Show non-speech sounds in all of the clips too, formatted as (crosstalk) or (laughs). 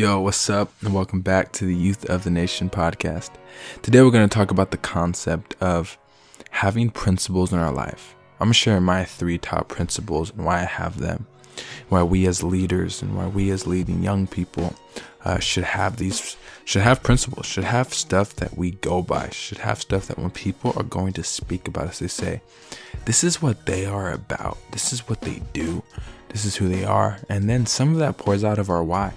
Yo, what's up? And welcome back to the Youth of the Nation podcast. Today we're going to talk about the concept of having principles in our life. I'm to share my three top principles and why I have them, why we as leaders and why we as leading young people uh, should have these, should have principles, should have stuff that we go by, should have stuff that when people are going to speak about us, they say, this is what they are about, this is what they do, this is who they are. And then some of that pours out of our why.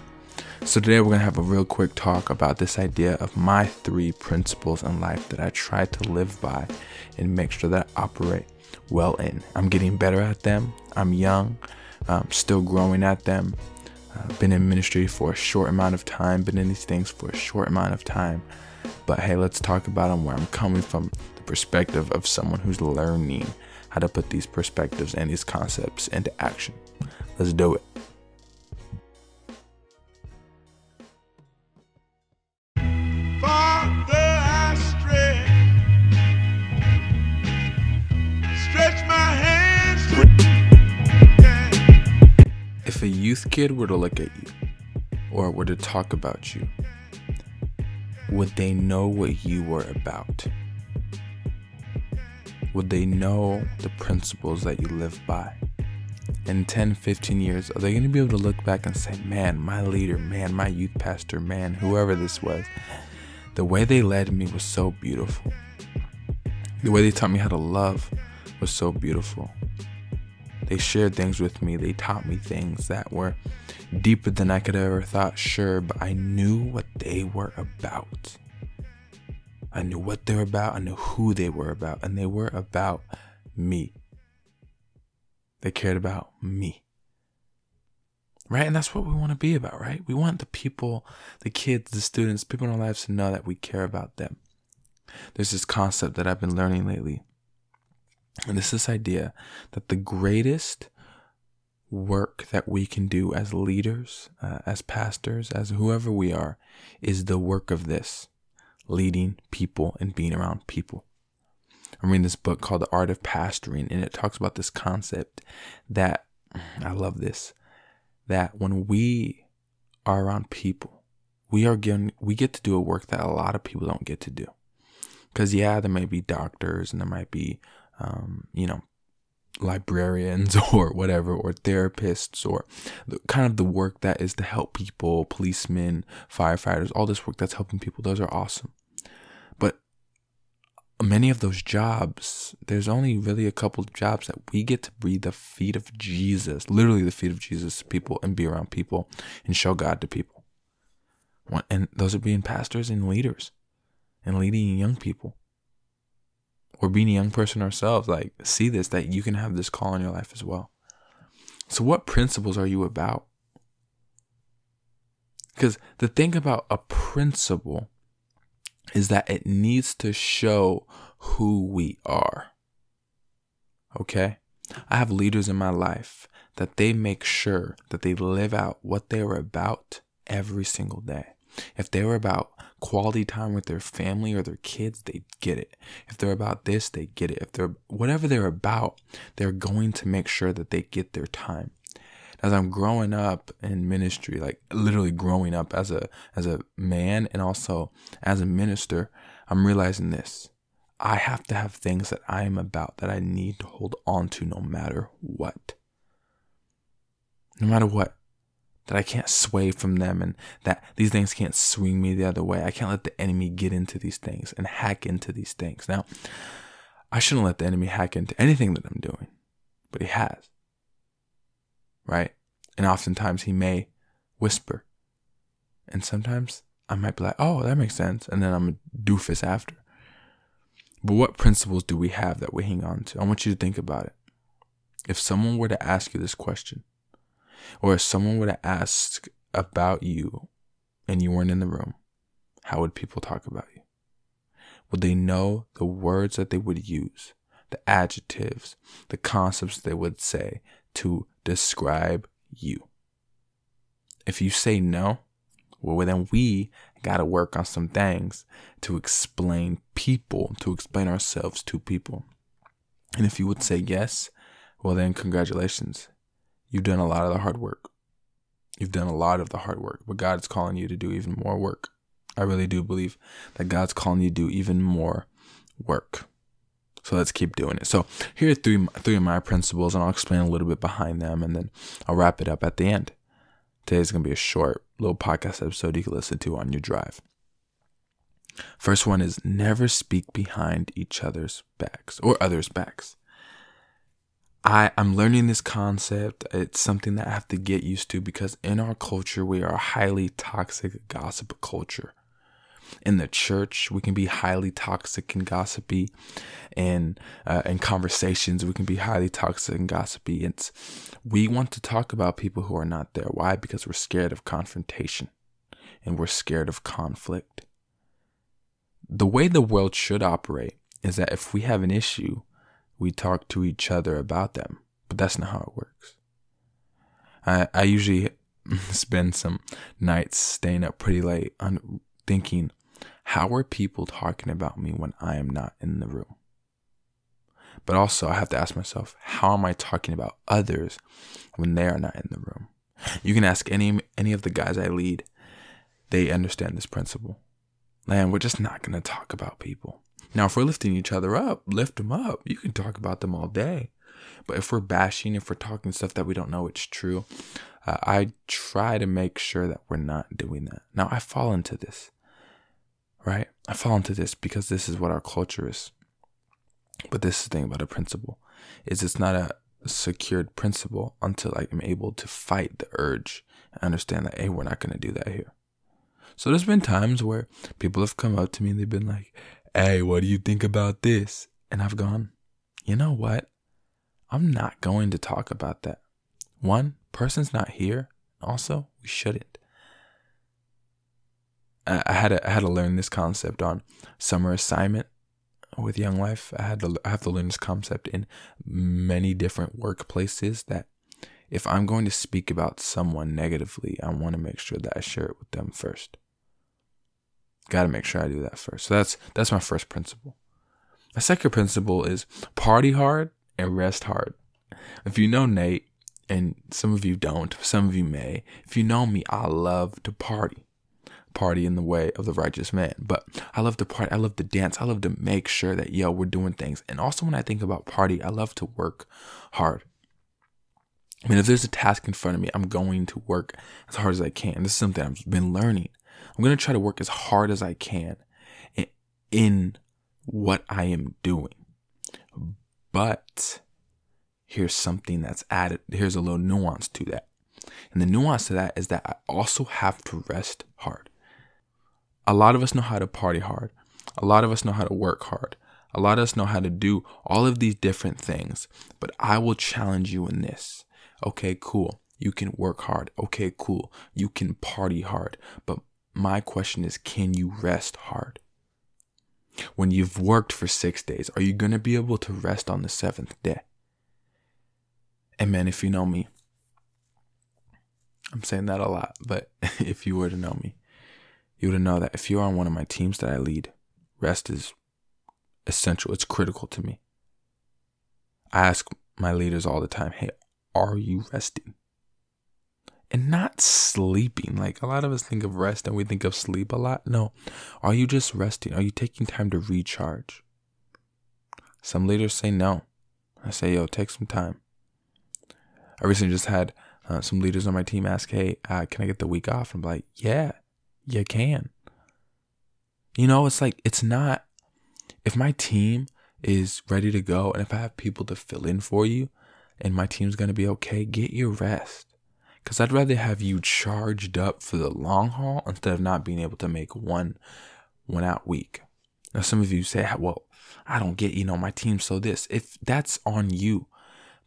So, today we're going to have a real quick talk about this idea of my three principles in life that I try to live by and make sure that I operate well in. I'm getting better at them. I'm young, um, still growing at them. Uh, been in ministry for a short amount of time, been in these things for a short amount of time. But hey, let's talk about them where I'm coming from the perspective of someone who's learning how to put these perspectives and these concepts into action. Let's do it. Youth kid were to look at you or were to talk about you, would they know what you were about? Would they know the principles that you live by? In 10, 15 years, are they going to be able to look back and say, man, my leader, man, my youth pastor, man, whoever this was, the way they led me was so beautiful. The way they taught me how to love was so beautiful. They shared things with me. They taught me things that were deeper than I could have ever thought, sure, but I knew what they were about. I knew what they were about. I knew who they were about. And they were about me. They cared about me. Right? And that's what we want to be about, right? We want the people, the kids, the students, people in our lives to know that we care about them. There's this concept that I've been learning lately and this this idea that the greatest work that we can do as leaders, uh, as pastors, as whoever we are, is the work of this leading people and being around people. I'm reading this book called The Art of Pastoring, and it talks about this concept that I love this that when we are around people, we are given, we get to do a work that a lot of people don't get to do. Because, yeah, there might be doctors and there might be um, you know, librarians (laughs) or whatever, or therapists, or the, kind of the work that is to help people, policemen, firefighters, all this work that's helping people. Those are awesome. But many of those jobs, there's only really a couple of jobs that we get to breathe the feet of Jesus, literally the feet of Jesus to people and be around people and show God to people. And those are being pastors and leaders and leading young people or being a young person ourselves, like see this that you can have this call in your life as well. So, what principles are you about? Because the thing about a principle is that it needs to show who we are. Okay? I have leaders in my life that they make sure that they live out what they are about every single day. If they were about quality time with their family or their kids, they get it. If they're about this, they get it. If they're whatever they're about, they're going to make sure that they get their time. As I'm growing up in ministry, like literally growing up as a as a man and also as a minister, I'm realizing this. I have to have things that I am about that I need to hold on to no matter what. No matter what that I can't sway from them and that these things can't swing me the other way. I can't let the enemy get into these things and hack into these things. Now, I shouldn't let the enemy hack into anything that I'm doing, but he has. Right? And oftentimes he may whisper. And sometimes I might be like, oh, that makes sense. And then I'm a doofus after. But what principles do we have that we hang on to? I want you to think about it. If someone were to ask you this question, or if someone were to ask about you and you weren't in the room, how would people talk about you? Would they know the words that they would use, the adjectives, the concepts they would say to describe you? If you say no, well, then we got to work on some things to explain people, to explain ourselves to people. And if you would say yes, well, then congratulations. You've done a lot of the hard work. You've done a lot of the hard work, but God is calling you to do even more work. I really do believe that God's calling you to do even more work. So let's keep doing it. So here are three three of my principles, and I'll explain a little bit behind them, and then I'll wrap it up at the end. Today's gonna be a short little podcast episode you can listen to on your drive. First one is never speak behind each other's backs or others' backs. I, I'm learning this concept. It's something that I have to get used to because in our culture, we are a highly toxic gossip culture. In the church, we can be highly toxic and gossipy. And uh, in conversations, we can be highly toxic and gossipy. It's, we want to talk about people who are not there. Why? Because we're scared of confrontation and we're scared of conflict. The way the world should operate is that if we have an issue, we talk to each other about them. But that's not how it works. I, I usually (laughs) spend some nights staying up pretty late on thinking, how are people talking about me when I am not in the room? But also, I have to ask myself, how am I talking about others when they are not in the room? You can ask any any of the guys I lead; they understand this principle. Man, we're just not to talk about people. Now, if we're lifting each other up, lift them up. You can talk about them all day. But if we're bashing, if we're talking stuff that we don't know it's true, uh, I try to make sure that we're not doing that. Now, I fall into this, right? I fall into this because this is what our culture is. But this is the thing about a principle is it's not a secured principle until I am able to fight the urge and understand that, hey, we're not going to do that here. So there's been times where people have come up to me and they've been like, hey, what do you think about this? And I've gone, you know what? I'm not going to talk about that. One, person's not here. Also, we shouldn't. I had to, I had to learn this concept on summer assignment with Young Life. I had to I have to learn this concept in many different workplaces that if I'm going to speak about someone negatively, I want to make sure that I share it with them first. Got to make sure I do that first. So that's that's my first principle. My second principle is party hard and rest hard. If you know Nate, and some of you don't, some of you may, if you know me, I love to party. Party in the way of the righteous man. But I love to party. I love to dance. I love to make sure that, yo, we're doing things. And also, when I think about party, I love to work hard. I mean, if there's a task in front of me, I'm going to work as hard as I can. This is something I've been learning. I'm going to try to work as hard as I can in what I am doing. But here's something that's added. Here's a little nuance to that. And the nuance to that is that I also have to rest hard. A lot of us know how to party hard. A lot of us know how to work hard. A lot of us know how to do all of these different things. But I will challenge you in this. Okay, cool. You can work hard. Okay, cool. You can party hard. But my question is can you rest hard? When you've worked for six days, are you going to be able to rest on the seventh day? And man, if you know me, I'm saying that a lot, but (laughs) if you were to know me, you would know that if you're on one of my teams that I lead, rest is essential. It's critical to me. I ask my leaders all the time, hey, are you resting? And not sleeping. Like a lot of us think of rest and we think of sleep a lot. No. Are you just resting? Are you taking time to recharge? Some leaders say no. I say, yo, take some time. I recently just had uh, some leaders on my team ask, hey, uh, can I get the week off? I'm like, yeah, you can. You know, it's like, it's not, if my team is ready to go and if I have people to fill in for you and my team's going to be okay, get your rest because I'd rather have you charged up for the long haul instead of not being able to make one one out week. Now, some of you say, well, I don't get, you know, my team so this. If that's on you,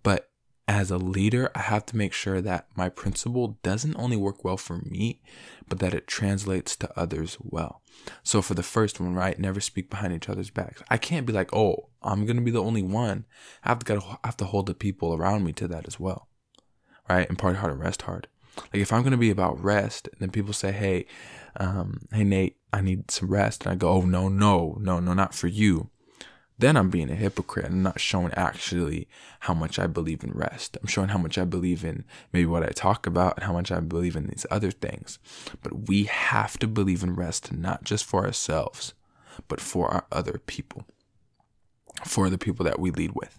but as a leader, I have to make sure that my principle doesn't only work well for me, but that it translates to others well. So for the first one, right, never speak behind each other's backs. I can't be like, oh, I'm gonna be the only one. I have to gotta, I have to hold the people around me to that as well right? And party hard and rest hard. Like if I'm gonna be about rest, and then people say, "Hey, um, hey Nate, I need some rest," and I go, "Oh no, no, no, no, not for you." then I'm being a hypocrite. I'm not showing actually how much I believe in rest. I'm showing how much I believe in maybe what I talk about and how much I believe in these other things. But we have to believe in rest, not just for ourselves, but for our other people, for the people that we lead with.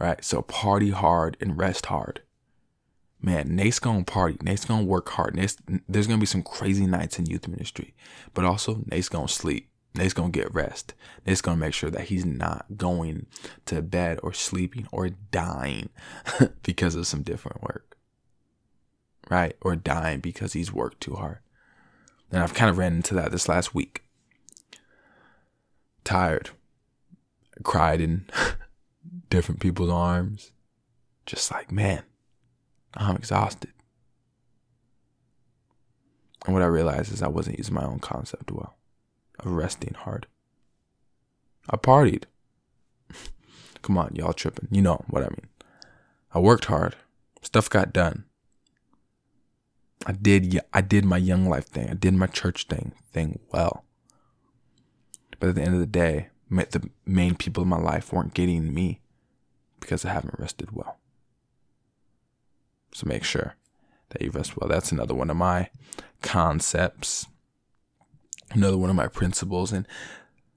Right? So party hard and rest hard. Man, Nate's gonna party. Nate's gonna work hard. Nate's, there's gonna be some crazy nights in youth ministry, but also Nate's gonna sleep. Nate's gonna get rest. Nate's gonna make sure that he's not going to bed or sleeping or dying (laughs) because of some different work. Right? Or dying because he's worked too hard. And I've kind of ran into that this last week. Tired. cried in (laughs) different people's arms. Just like, man, I'm exhausted. And what I realized is I wasn't using my own concept well of resting hard. I partied. (laughs) Come on, y'all tripping. You know what I mean. I worked hard. Stuff got done. I did I did my young life thing. I did my church thing thing well. But at the end of the day, the main people in my life weren't getting me because I haven't rested well. So make sure that you rest well. That's another one of my concepts another one of my principles. And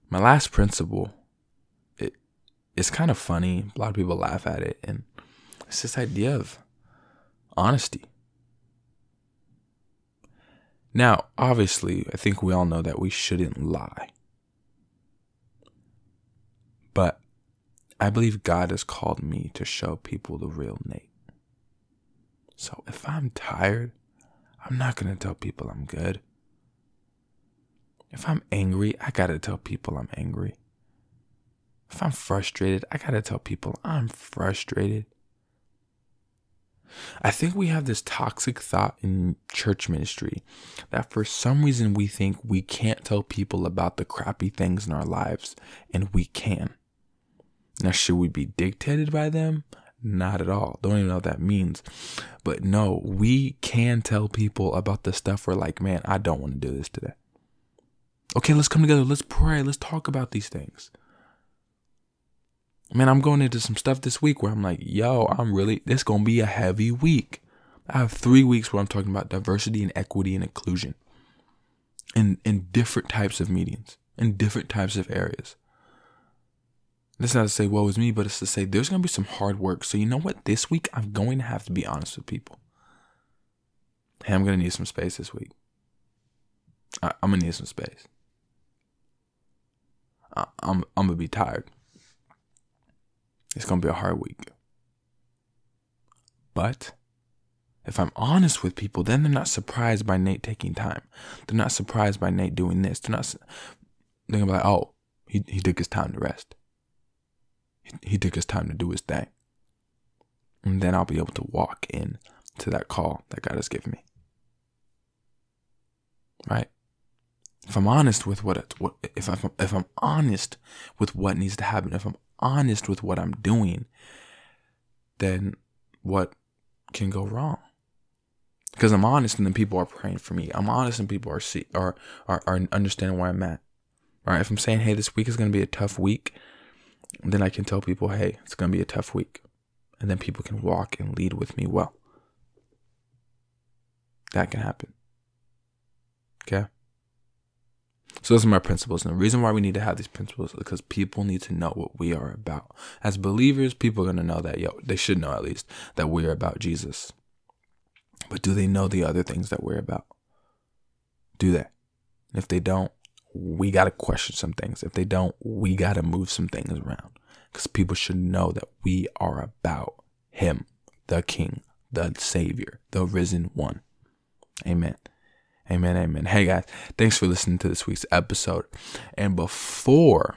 my last principle, it it's kind of funny. A lot of people laugh at it, and it's this idea of honesty. Now, obviously, I think we all know that we shouldn't lie. But I believe God has called me to show people the real Nate. So if I'm tired, I'm not going to tell people I'm good. If I'm angry, I gotta tell people I'm angry. If I'm frustrated, I gotta tell people I'm frustrated. I think we have this toxic thought in church ministry that for some reason we think we can't tell people about the crappy things in our lives, and we can. Now, should we be dictated by them? Not at all. Don't even know what that means. But no, we can tell people about the stuff we're like, man, I don't want to do this today. Okay, let's come together. Let's pray. Let's talk about these things. Man, I'm going into some stuff this week where I'm like, yo, I'm really, this going to be a heavy week. I have three weeks where I'm talking about diversity and equity and inclusion in, in different types of meetings, in different types of areas. That's not to say woe is me, but it's to say there's to be some hard work. So, you know what? This week, I'm going to have to be honest with people. Hey, I'm to need some space this week. I, I'm going to need some space. I'm I'm gonna be tired. It's gonna be a hard week. But if I'm honest with people, then they're not surprised by Nate taking time. They're not surprised by Nate doing this. They're not. They're gonna be like, "Oh, he he took his time to rest. He, took his time to do his thing." And then I'll be able to walk in to that call that God has given me. Right? if I'm honest with what, what if I'm if I'm honest with what needs to happen, if I'm honest with what I'm doing, then what can go wrong? Because I'm honest, and then people are praying for me. I'm honest, and people are see are are, are understanding where I'm at. Right? If I'm saying, hey, this week is going to be a tough week, then I can tell people, hey, it's going to be a tough week, and then people can walk and lead with me well. That can happen. Okay. So those are my principles. And the reason why we need to have these principles is because people need to know what we are about. As believers, people are going to know that, yo, they should know at least that we're about Jesus. But do they know the other things that we're about? Do they? If they don't, we got to question some things. If they don't, we got to move some things around. Because people should know that we are about Him, the King, the Savior, the risen one. Amen. Amen, amen. Hey guys, thanks for listening to this week's episode. And before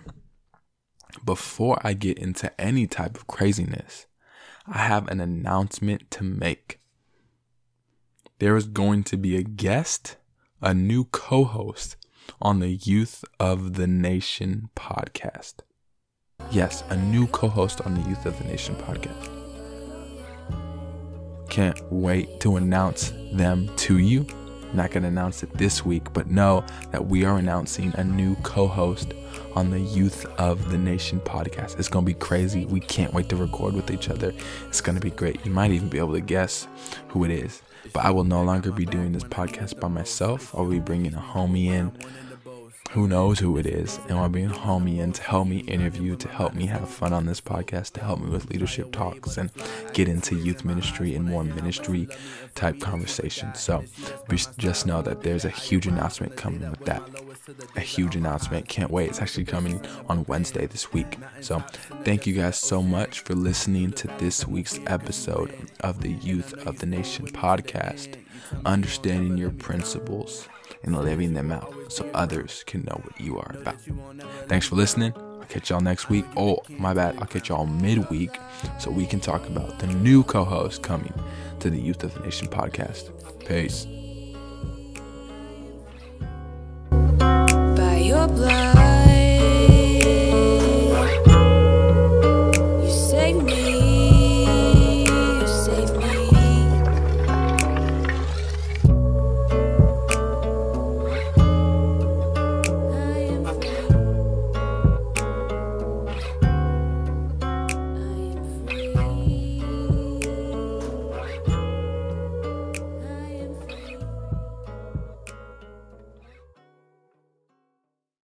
before I get into any type of craziness, I have an announcement to make. There is going to be a guest, a new co-host on the Youth of the Nation podcast. Yes, a new co-host on the Youth of the Nation podcast. Can't wait to announce them to you not going to announce it this week, but know that we are announcing a new co host on the Youth of the Nation podcast. It's going to be crazy. We can't wait to record with each other. It's going to be great. You might even be able to guess who it is. But I will no longer be doing this podcast by myself. I'll be bringing a homie in who knows who it is and I'll bring a homie in to help me interview, to help me have fun on this podcast, to help me with leadership talks and get into youth ministry and more ministry type conversations. So just know that there's a huge announcement coming with that. A huge announcement. Can't wait. It's actually coming on Wednesday this week. So thank you guys so much for listening to this week's episode of the Youth of the Nation podcast. Understanding your principles and living them out so others can know what you are about. Thanks for listening. I'll catch y'all next week. Oh, my bad. I'll catch y'all midweek so we can talk about the new co host coming to the Youth of the Nation podcast. Peace. Blood.